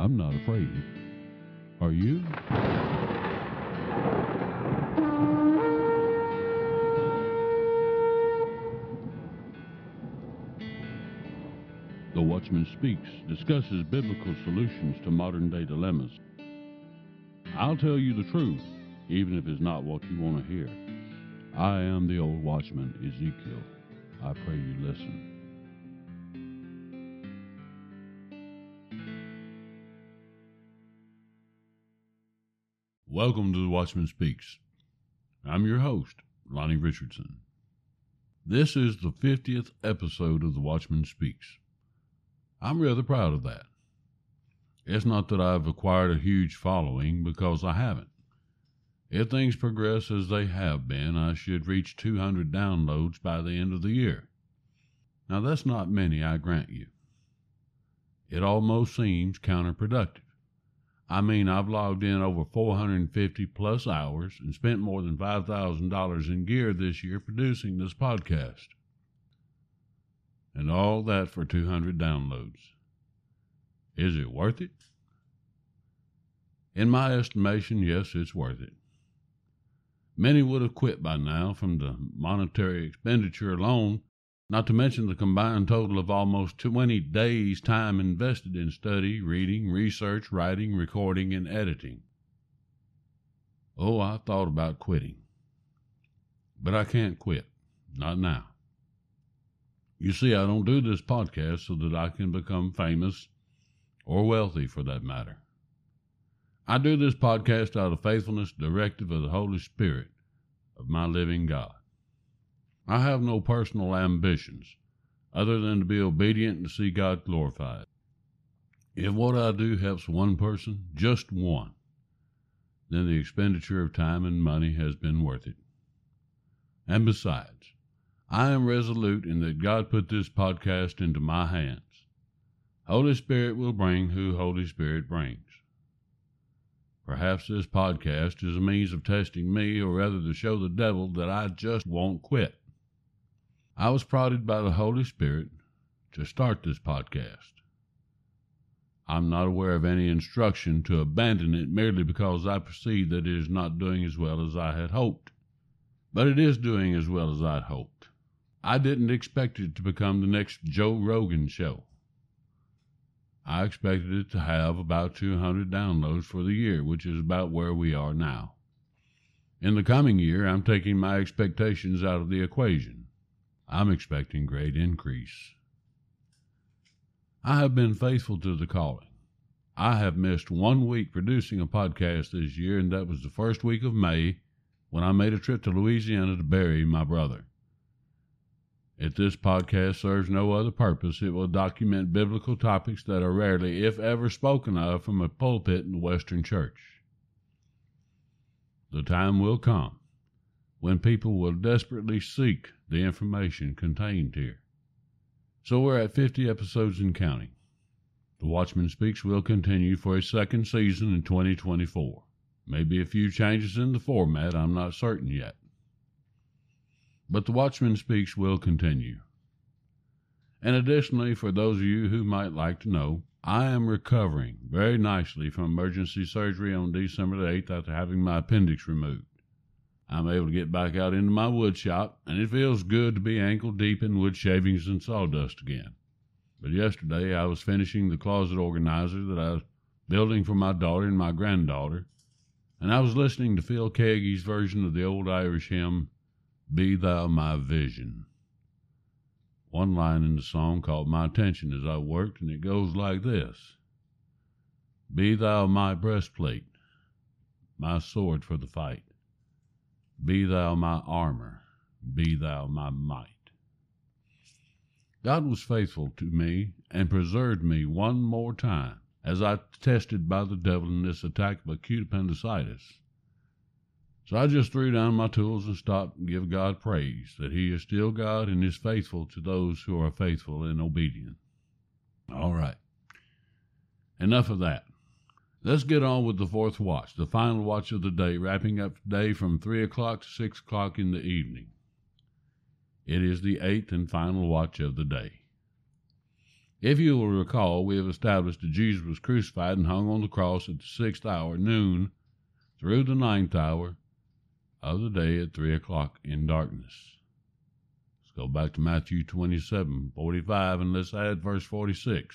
I'm not afraid. Are you? The Watchman Speaks discusses biblical solutions to modern day dilemmas. I'll tell you the truth, even if it's not what you want to hear. I am the old watchman, Ezekiel. I pray you listen. Welcome to The Watchman Speaks. I'm your host, Lonnie Richardson. This is the 50th episode of The Watchman Speaks. I'm rather proud of that. It's not that I've acquired a huge following, because I haven't. If things progress as they have been, I should reach 200 downloads by the end of the year. Now, that's not many, I grant you. It almost seems counterproductive. I mean, I've logged in over 450 plus hours and spent more than $5,000 in gear this year producing this podcast. And all that for 200 downloads. Is it worth it? In my estimation, yes, it's worth it. Many would have quit by now from the monetary expenditure alone, not to mention the combined total of almost 20 days' time invested in study, reading, research, writing, recording, and editing. Oh, I thought about quitting. But I can't quit. Not now. You see, I don't do this podcast so that I can become famous or wealthy for that matter. I do this podcast out of faithfulness, directive of the Holy Spirit of my living God. I have no personal ambitions other than to be obedient and see God glorified. If what I do helps one person, just one, then the expenditure of time and money has been worth it. And besides, I am resolute in that God put this podcast into my hands. Holy Spirit will bring who Holy Spirit brings. Perhaps this podcast is a means of testing me, or rather to show the devil that I just won't quit. I was prodded by the Holy Spirit to start this podcast. I'm not aware of any instruction to abandon it merely because I perceive that it is not doing as well as I had hoped. But it is doing as well as I'd hoped. I didn't expect it to become the next Joe Rogan show. I expected it to have about 200 downloads for the year, which is about where we are now. In the coming year, I'm taking my expectations out of the equation. I'm expecting great increase. I have been faithful to the calling. I have missed one week producing a podcast this year, and that was the first week of May when I made a trip to Louisiana to bury my brother. If this podcast serves no other purpose, it will document biblical topics that are rarely, if ever, spoken of from a pulpit in the Western Church. The time will come when people will desperately seek the information contained here. So we're at 50 episodes and counting. The Watchman Speaks will continue for a second season in 2024. Maybe a few changes in the format, I'm not certain yet. But the Watchman Speaks will continue. And additionally, for those of you who might like to know, I am recovering very nicely from emergency surgery on December the 8th after having my appendix removed. I'm able to get back out into my wood shop, and it feels good to be ankle deep in wood shavings and sawdust again. But yesterday I was finishing the closet organizer that I was building for my daughter and my granddaughter, and I was listening to Phil Keaggy's version of the old Irish hymn, be Thou My Vision. One line in the song caught my attention as I worked, and it goes like this Be Thou my breastplate, my sword for the fight. Be Thou my armor, be Thou my might. God was faithful to me and preserved me one more time as I tested by the devil in this attack of acute appendicitis. So I just threw down my tools and stopped and give God praise that He is still God and is faithful to those who are faithful and obedient. All right. Enough of that. Let's get on with the fourth watch, the final watch of the day, wrapping up today from 3 o'clock to 6 o'clock in the evening. It is the eighth and final watch of the day. If you will recall, we have established that Jesus was crucified and hung on the cross at the sixth hour, noon, through the ninth hour of the day at three o'clock in darkness. Let's go back to Matthew 27 45 and let's add verse 46.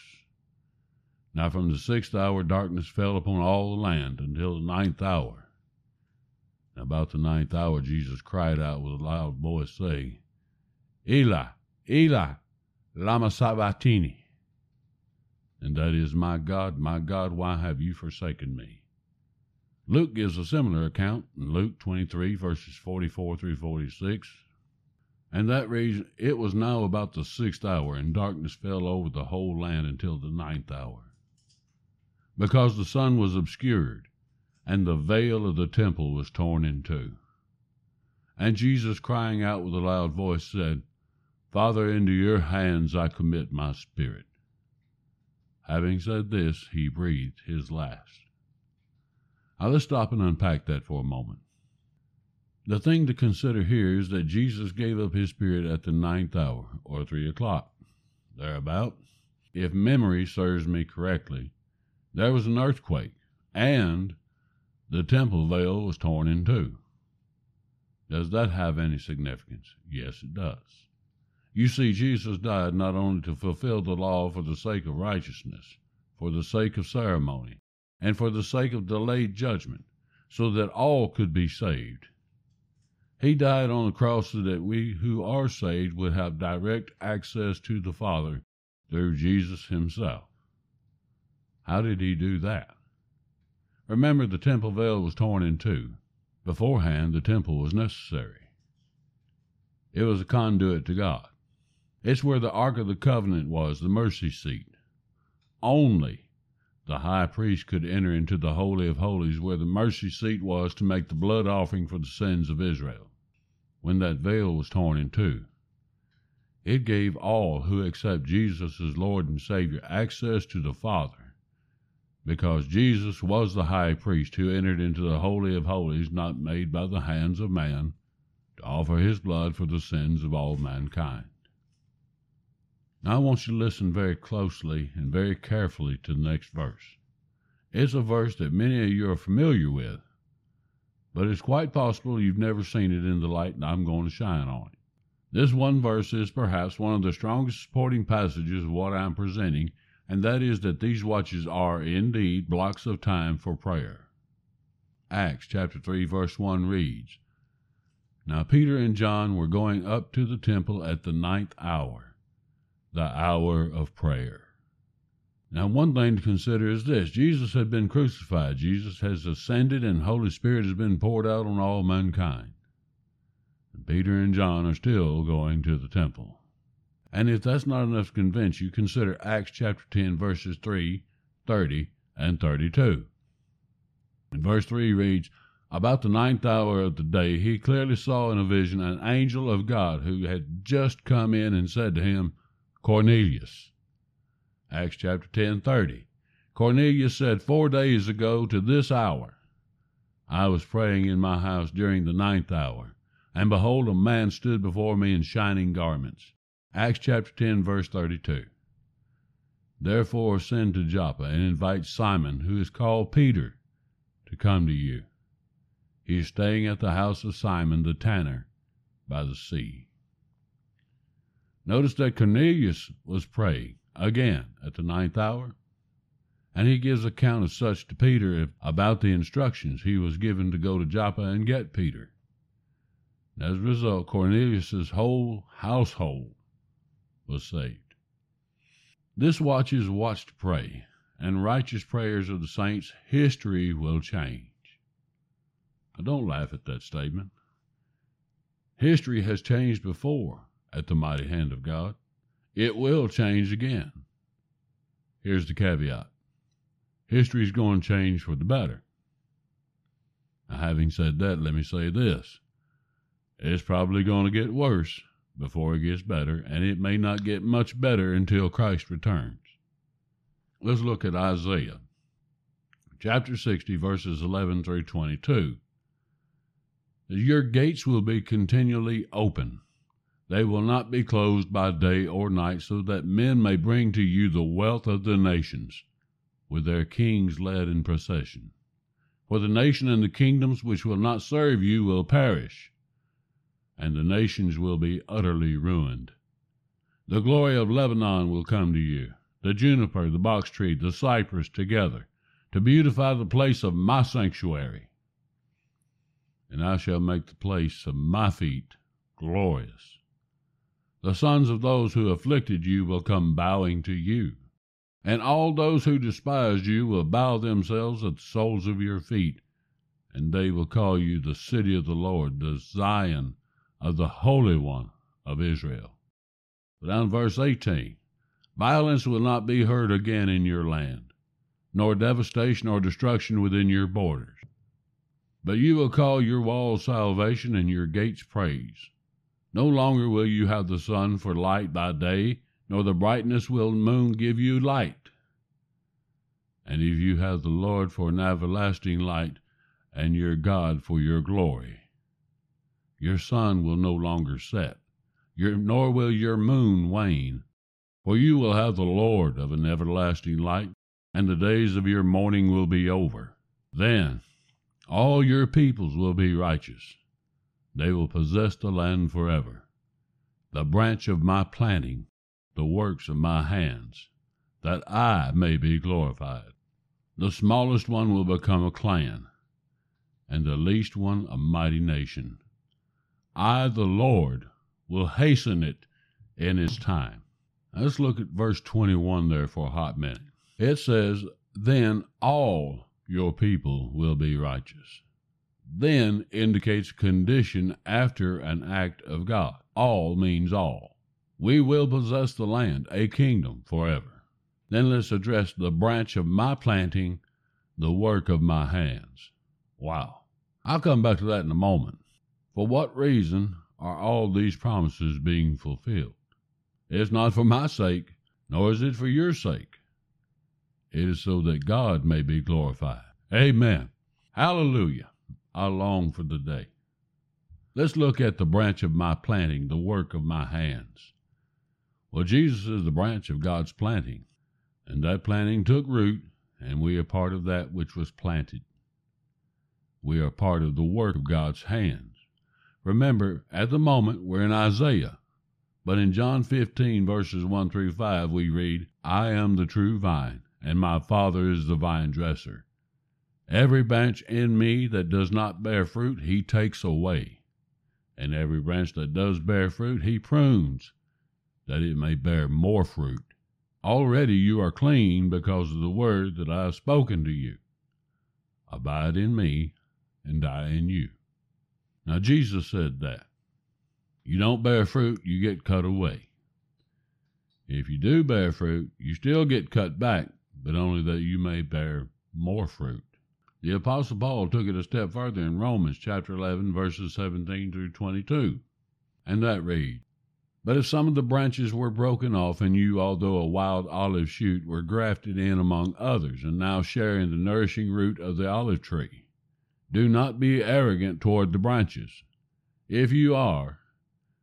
Now from the sixth hour darkness fell upon all the land until the ninth hour. About the ninth hour Jesus cried out with a loud voice, saying, Eli, Eli, lama sabachthani? And that is, My God, my God, why have you forsaken me? Luke gives a similar account in Luke 23, verses 44 through 46. And that reads, It was now about the sixth hour, and darkness fell over the whole land until the ninth hour. Because the sun was obscured, and the veil of the temple was torn in two. And Jesus, crying out with a loud voice, said, Father, into your hands I commit my spirit. Having said this, he breathed his last. Now let's stop and unpack that for a moment. The thing to consider here is that Jesus gave up his spirit at the ninth hour, or three o'clock, thereabout. If memory serves me correctly, there was an earthquake, and the temple veil was torn in two. Does that have any significance? Yes, it does. You see, Jesus died not only to fulfill the law for the sake of righteousness, for the sake of ceremony, and for the sake of delayed judgment, so that all could be saved. He died on the cross so that we who are saved would have direct access to the Father through Jesus Himself. How did He do that? Remember, the temple veil was torn in two. Beforehand, the temple was necessary. It was a conduit to God. It's where the Ark of the Covenant was, the mercy seat. Only the high priest could enter into the Holy of Holies where the mercy seat was to make the blood offering for the sins of Israel. When that veil was torn in two, it gave all who accept Jesus as Lord and Savior access to the Father, because Jesus was the high priest who entered into the Holy of Holies not made by the hands of man to offer his blood for the sins of all mankind. Now I want you to listen very closely and very carefully to the next verse. It's a verse that many of you are familiar with, but it's quite possible you've never seen it in the light that I'm going to shine on it. This one verse is perhaps one of the strongest supporting passages of what I'm presenting, and that is that these watches are indeed blocks of time for prayer. Acts chapter 3 verse 1 reads, Now Peter and John were going up to the temple at the ninth hour the hour of prayer. Now, one thing to consider is this Jesus had been crucified, Jesus has ascended, and Holy Spirit has been poured out on all mankind. And Peter and John are still going to the temple. And if that's not enough to convince you, consider Acts chapter 10, verses 3, 30, and 32. And verse 3 reads, About the ninth hour of the day, he clearly saw in a vision an angel of God who had just come in and said to him, Cornelius. Acts chapter 10 30. Cornelius said, Four days ago to this hour, I was praying in my house during the ninth hour, and behold, a man stood before me in shining garments. Acts chapter 10, verse 32. Therefore send to Joppa and invite Simon, who is called Peter, to come to you. He is staying at the house of Simon the tanner by the sea. Notice that Cornelius was praying again at the ninth hour, and he gives account of such to Peter about the instructions he was given to go to Joppa and get Peter. As a result, Cornelius's whole household was saved. This watch is watch to pray, and righteous prayers of the saints, history will change. Don't laugh at that statement. History has changed before at the mighty hand of God. It will change again. Here's the caveat history is going to change for the better. Now, having said that, let me say this it's probably going to get worse before it gets better, and it may not get much better until Christ returns. Let's look at Isaiah chapter 60, verses 11 through 22. Your gates will be continually open They will not be closed by day or night, so that men may bring to you the wealth of the nations, with their kings led in procession. For the nation and the kingdoms which will not serve you will perish, and the nations will be utterly ruined. The glory of Lebanon will come to you, the juniper, the box tree, the cypress together, to beautify the place of my sanctuary. And I shall make the place of my feet glorious. The sons of those who afflicted you will come bowing to you, and all those who despised you will bow themselves at the soles of your feet, and they will call you the city of the Lord, the Zion of the Holy One of Israel. But down verse 18 Violence will not be heard again in your land, nor devastation or destruction within your borders. But you will call your walls salvation and your gates praise. No longer will you have the sun for light by day, nor the brightness will moon give you light. And if you have the Lord for an everlasting light, and your God for your glory, your sun will no longer set, your, nor will your moon wane, for you will have the Lord of an everlasting light, and the days of your mourning will be over. Then all your peoples will be righteous they will possess the land forever. The branch of my planting, the works of my hands, that I may be glorified. The smallest one will become a clan, and the least one a mighty nation. I, the Lord, will hasten it in its time. Let's look at verse 21 there for a hot minute. It says, Then all your people will be righteous then indicates condition after an act of God. All means all. We will possess the land, a kingdom, forever. Then let's address the branch of my planting, the work of my hands. Wow. I'll come back to that in a moment. For what reason are all these promises being fulfilled? It's not for my sake, nor is it for your sake. It is so that God may be glorified. Amen. Hallelujah. I long for the day. Let's look at the branch of my planting, the work of my hands. Well, Jesus is the branch of God's planting, and that planting took root, and we are part of that which was planted. We are part of the work of God's hands. Remember, at the moment, we're in Isaiah, but in John 15, verses 1 through 5, we read, I am the true vine, and my Father is the vine dresser. Every branch in me that does not bear fruit, he takes away. And every branch that does bear fruit, he prunes, that it may bear more fruit. Already you are clean because of the word that I have spoken to you. Abide in me, and I in you. Now, Jesus said that. You don't bear fruit, you get cut away. If you do bear fruit, you still get cut back, but only that you may bear more fruit. The Apostle Paul took it a step further in Romans chapter 11, verses 17 through 22, and that reads, But if some of the branches were broken off, and you, although a wild olive shoot, were grafted in among others, and now share in the nourishing root of the olive tree, do not be arrogant toward the branches. If you are,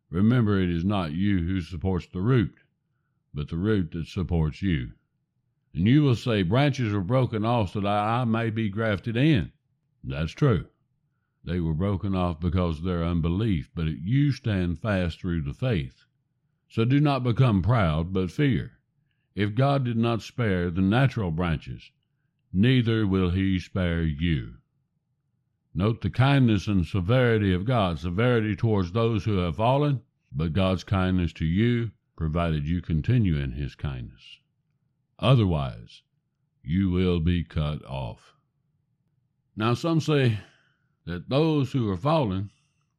remember it is not you who supports the root, but the root that supports you. And you will say, Branches were broken off so that I may be grafted in. That's true. They were broken off because of their unbelief, but you stand fast through the faith. So do not become proud, but fear. If God did not spare the natural branches, neither will he spare you. Note the kindness and severity of God severity towards those who have fallen, but God's kindness to you, provided you continue in his kindness. Otherwise, you will be cut off. Now, some say that those who are fallen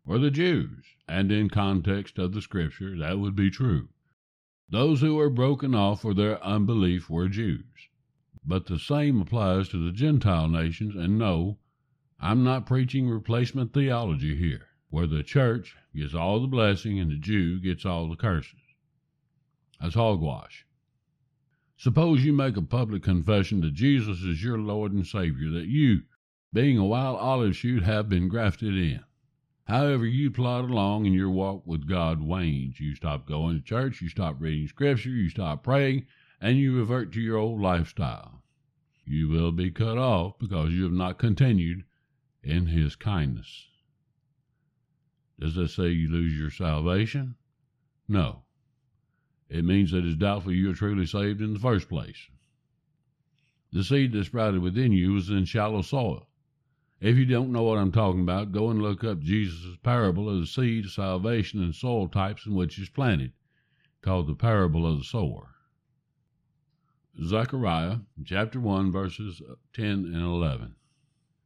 were the Jews, and in context of the scripture, that would be true. Those who were broken off for their unbelief were Jews. But the same applies to the Gentile nations, and no, I'm not preaching replacement theology here, where the church gets all the blessing and the Jew gets all the curses. That's hogwash. Suppose you make a public confession that Jesus is your Lord and Savior, that you, being a wild olive shoot, have been grafted in. However, you plod along and your walk with God wanes. You stop going to church, you stop reading scripture, you stop praying, and you revert to your old lifestyle. You will be cut off because you have not continued in His kindness. Does that say you lose your salvation? No. It means that it's doubtful you are truly saved in the first place. The seed that sprouted within you was in shallow soil. If you don't know what I'm talking about, go and look up Jesus' parable of the seed salvation and soil types in which it's planted, called the parable of the sower. Zechariah chapter 1, verses 10 and 11.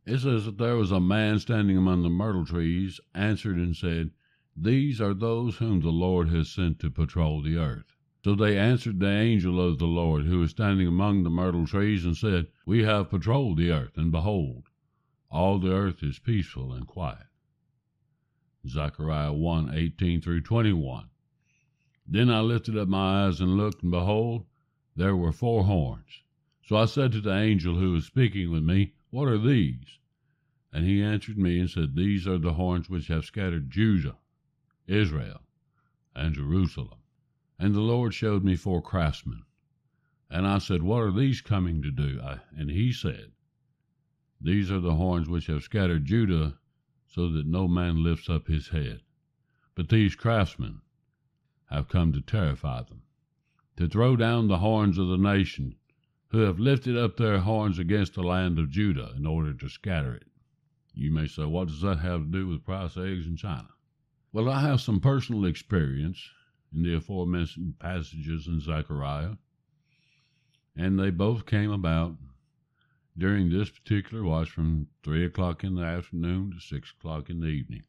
It says that there was a man standing among the myrtle trees, answered and said, These are those whom the Lord has sent to patrol the earth. So they answered the angel of the Lord, who was standing among the myrtle trees, and said, We have patrolled the earth, and behold, all the earth is peaceful and quiet. Zechariah 1 18 through 21. Then I lifted up my eyes and looked, and behold, there were four horns. So I said to the angel who was speaking with me, what are these? And he answered me and said, These are the horns which have scattered Judah, Israel, and Jerusalem. And the Lord showed me four craftsmen. And I said, What are these coming to do? I, and he said, These are the horns which have scattered Judah, so that no man lifts up his head. But these craftsmen have come to terrify them, to throw down the horns of the nation, who have lifted up their horns against the land of Judah in order to scatter it. You may say, what does that have to do with price eggs in China? Well, I have some personal experience in the aforementioned passages in Zechariah, and they both came about during this particular watch from 3 o'clock in the afternoon to 6 o'clock in the evening.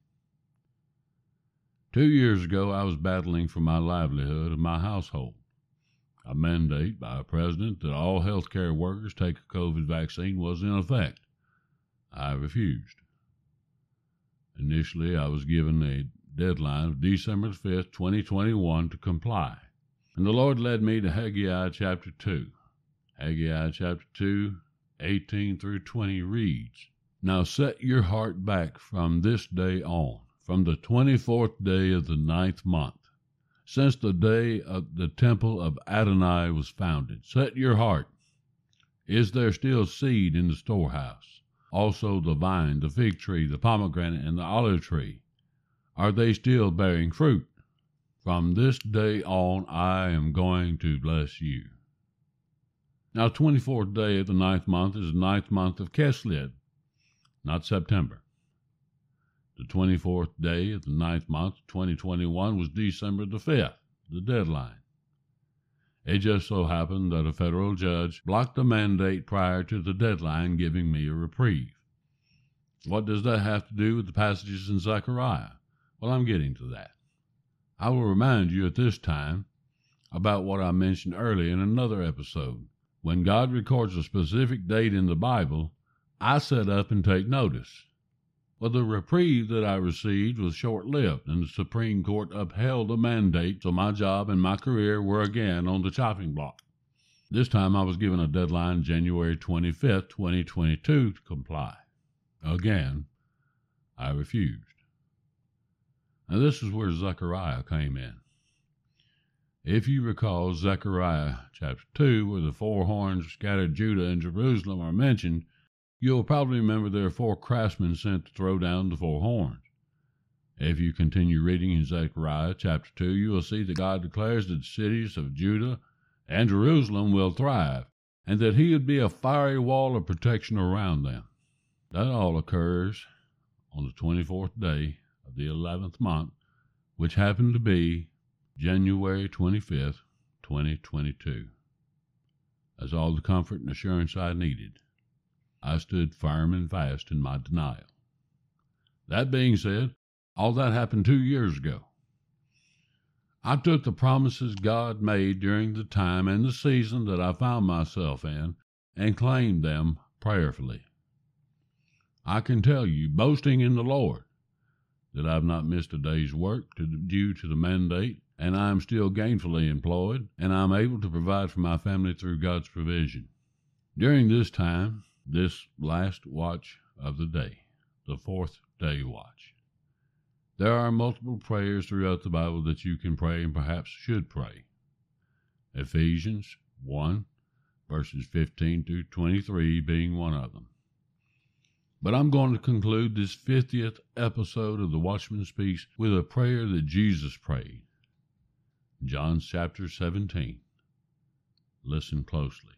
Two years ago, I was battling for my livelihood and my household a mandate by a president that all healthcare workers take a COVID vaccine was in effect. I refused. Initially, I was given a deadline of December 5th, 2021 to comply. And the Lord led me to Haggai chapter 2. Haggai chapter 2, 18 through 20 reads, Now set your heart back from this day on, from the 24th day of the ninth month since the day of the temple of Adonai was founded. Set your heart. Is there still seed in the storehouse? Also the vine, the fig tree, the pomegranate, and the olive tree. Are they still bearing fruit? From this day on I am going to bless you. Now, 24th day of the ninth month is the ninth month of Kislev, not September. The 24th day of the ninth month, 2021, was December the 5th, the deadline. It just so happened that a federal judge blocked the mandate prior to the deadline, giving me a reprieve. What does that have to do with the passages in Zechariah? Well, I'm getting to that. I will remind you at this time about what I mentioned earlier in another episode. When God records a specific date in the Bible, I set up and take notice. Well, the reprieve that I received was short lived, and the Supreme Court upheld the mandate, so my job and my career were again on the chopping block. This time I was given a deadline January 25th, 2022 to comply. Again, I refused. Now, this is where Zechariah came in. If you recall Zechariah chapter 2, where the four horns scattered Judah and Jerusalem are mentioned, You'll probably remember there are four craftsmen sent to throw down the four horns. If you continue reading in Zechariah chapter 2, you will see that God declares that the cities of Judah and Jerusalem will thrive, and that He would be a fiery wall of protection around them. That all occurs on the 24th day of the 11th month, which happened to be January 25th, 2022. That's all the comfort and assurance I needed. I stood firm and fast in my denial. That being said, all that happened two years ago. I took the promises God made during the time and the season that I found myself in and claimed them prayerfully. I can tell you, boasting in the Lord, that I've not missed a day's work to, due to the mandate, and I am still gainfully employed, and I am able to provide for my family through God's provision. During this time, this last watch of the day, the fourth day watch. There are multiple prayers throughout the Bible that you can pray and perhaps should pray. Ephesians 1, verses 15 to 23 being one of them. But I'm going to conclude this 50th episode of the Watchman Speaks with a prayer that Jesus prayed. John chapter 17. Listen closely.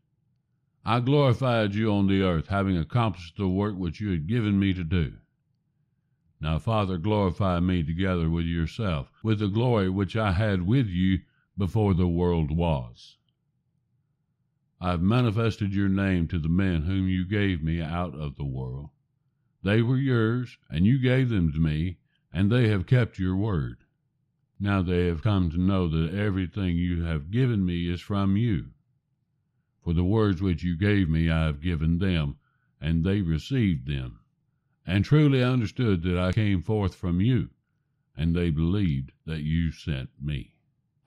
I glorified you on the earth, having accomplished the work which you had given me to do. Now, Father, glorify me together with yourself, with the glory which I had with you before the world was. I have manifested your name to the men whom you gave me out of the world. They were yours, and you gave them to me, and they have kept your word. Now they have come to know that everything you have given me is from you. For the words which you gave me I have given them, and they received them, and truly understood that I came forth from you, and they believed that you sent me.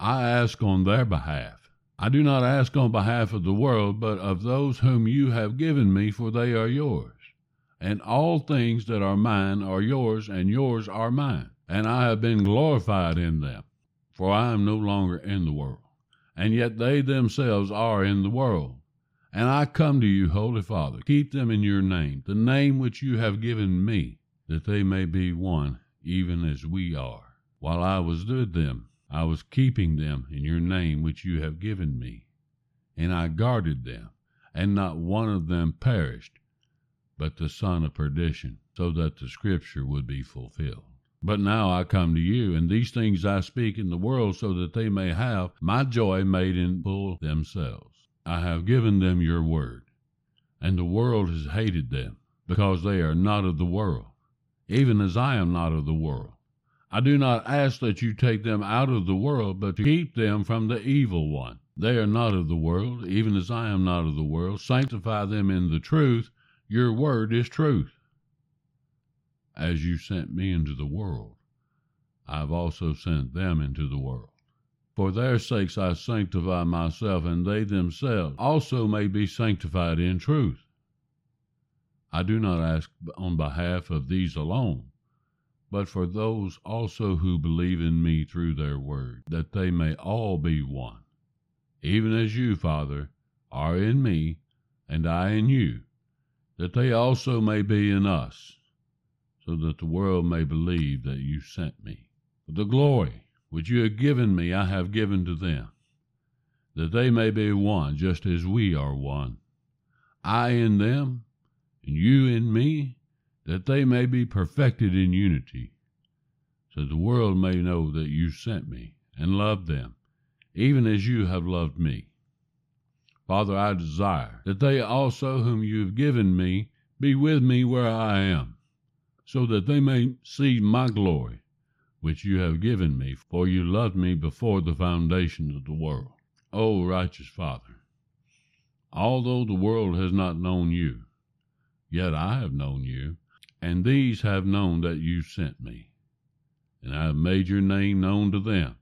I ask on their behalf. I do not ask on behalf of the world, but of those whom you have given me, for they are yours. And all things that are mine are yours, and yours are mine, and I have been glorified in them. For I am no longer in the world and yet they themselves are in the world. And I come to you, Holy Father, keep them in your name, the name which you have given me, that they may be one, even as we are. While I was with them, I was keeping them in your name which you have given me. And I guarded them, and not one of them perished, but the son of perdition, so that the scripture would be fulfilled. But now I come to you, and these things I speak in the world, so that they may have my joy made in full themselves. I have given them your word, and the world has hated them, because they are not of the world, even as I am not of the world. I do not ask that you take them out of the world, but to keep them from the evil one. They are not of the world, even as I am not of the world. Sanctify them in the truth. Your word is truth as you sent me into the world, I have also sent them into the world. For their sakes I sanctify myself, and they themselves also may be sanctified in truth. I do not ask on behalf of these alone, but for those also who believe in me through their word, that they may all be one, even as you, Father, are in me, and I in you, that they also may be in us so that the world may believe that you sent me. The glory which you have given me, I have given to them, that they may be one, just as we are one. I in them, and you in me, that they may be perfected in unity, so the world may know that you sent me and loved them, even as you have loved me. Father, I desire that they also whom you have given me be with me where I am so that they may see my glory, which you have given me, for you loved me before the foundation of the world. O righteous Father, although the world has not known you, yet I have known you, and these have known that you sent me. And I have made your name known to them,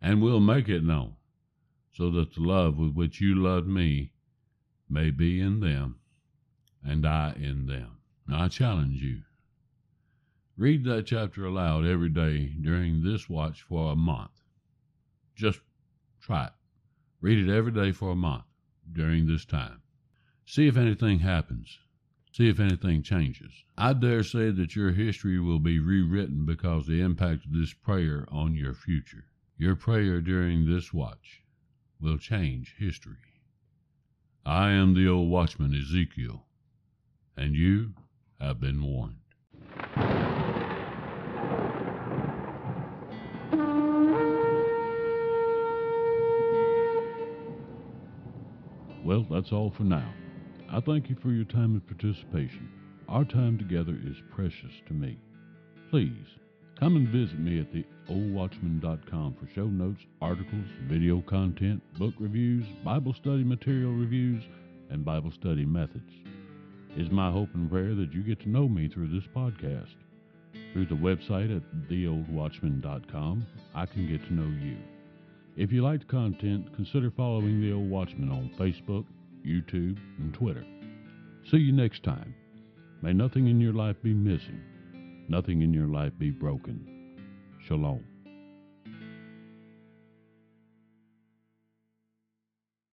and will make it known, so that the love with which you loved me may be in them, and I in them. I challenge you Read that chapter aloud every day during this watch for a month. Just try it. Read it every day for a month during this time. See if anything happens. See if anything changes. I dare say that your history will be rewritten because the impact of this prayer on your future. Your prayer during this watch will change history. I am the old watchman Ezekiel, and you have been warned. Well, that's all for now. I thank you for your time and participation. Our time together is precious to me. Please Come and visit me at theoldwatchman.com for show notes, articles, video content, book reviews, Bible study material reviews, and Bible study methods. It's my hope and prayer that you get to know me through this podcast. Through the website at theoldwatchman.com, I can get to know you. If you like the content, consider following The Old Watchman on Facebook, YouTube, and Twitter. See you next time. May nothing in your life be missing, nothing in your life be broken. Shalom.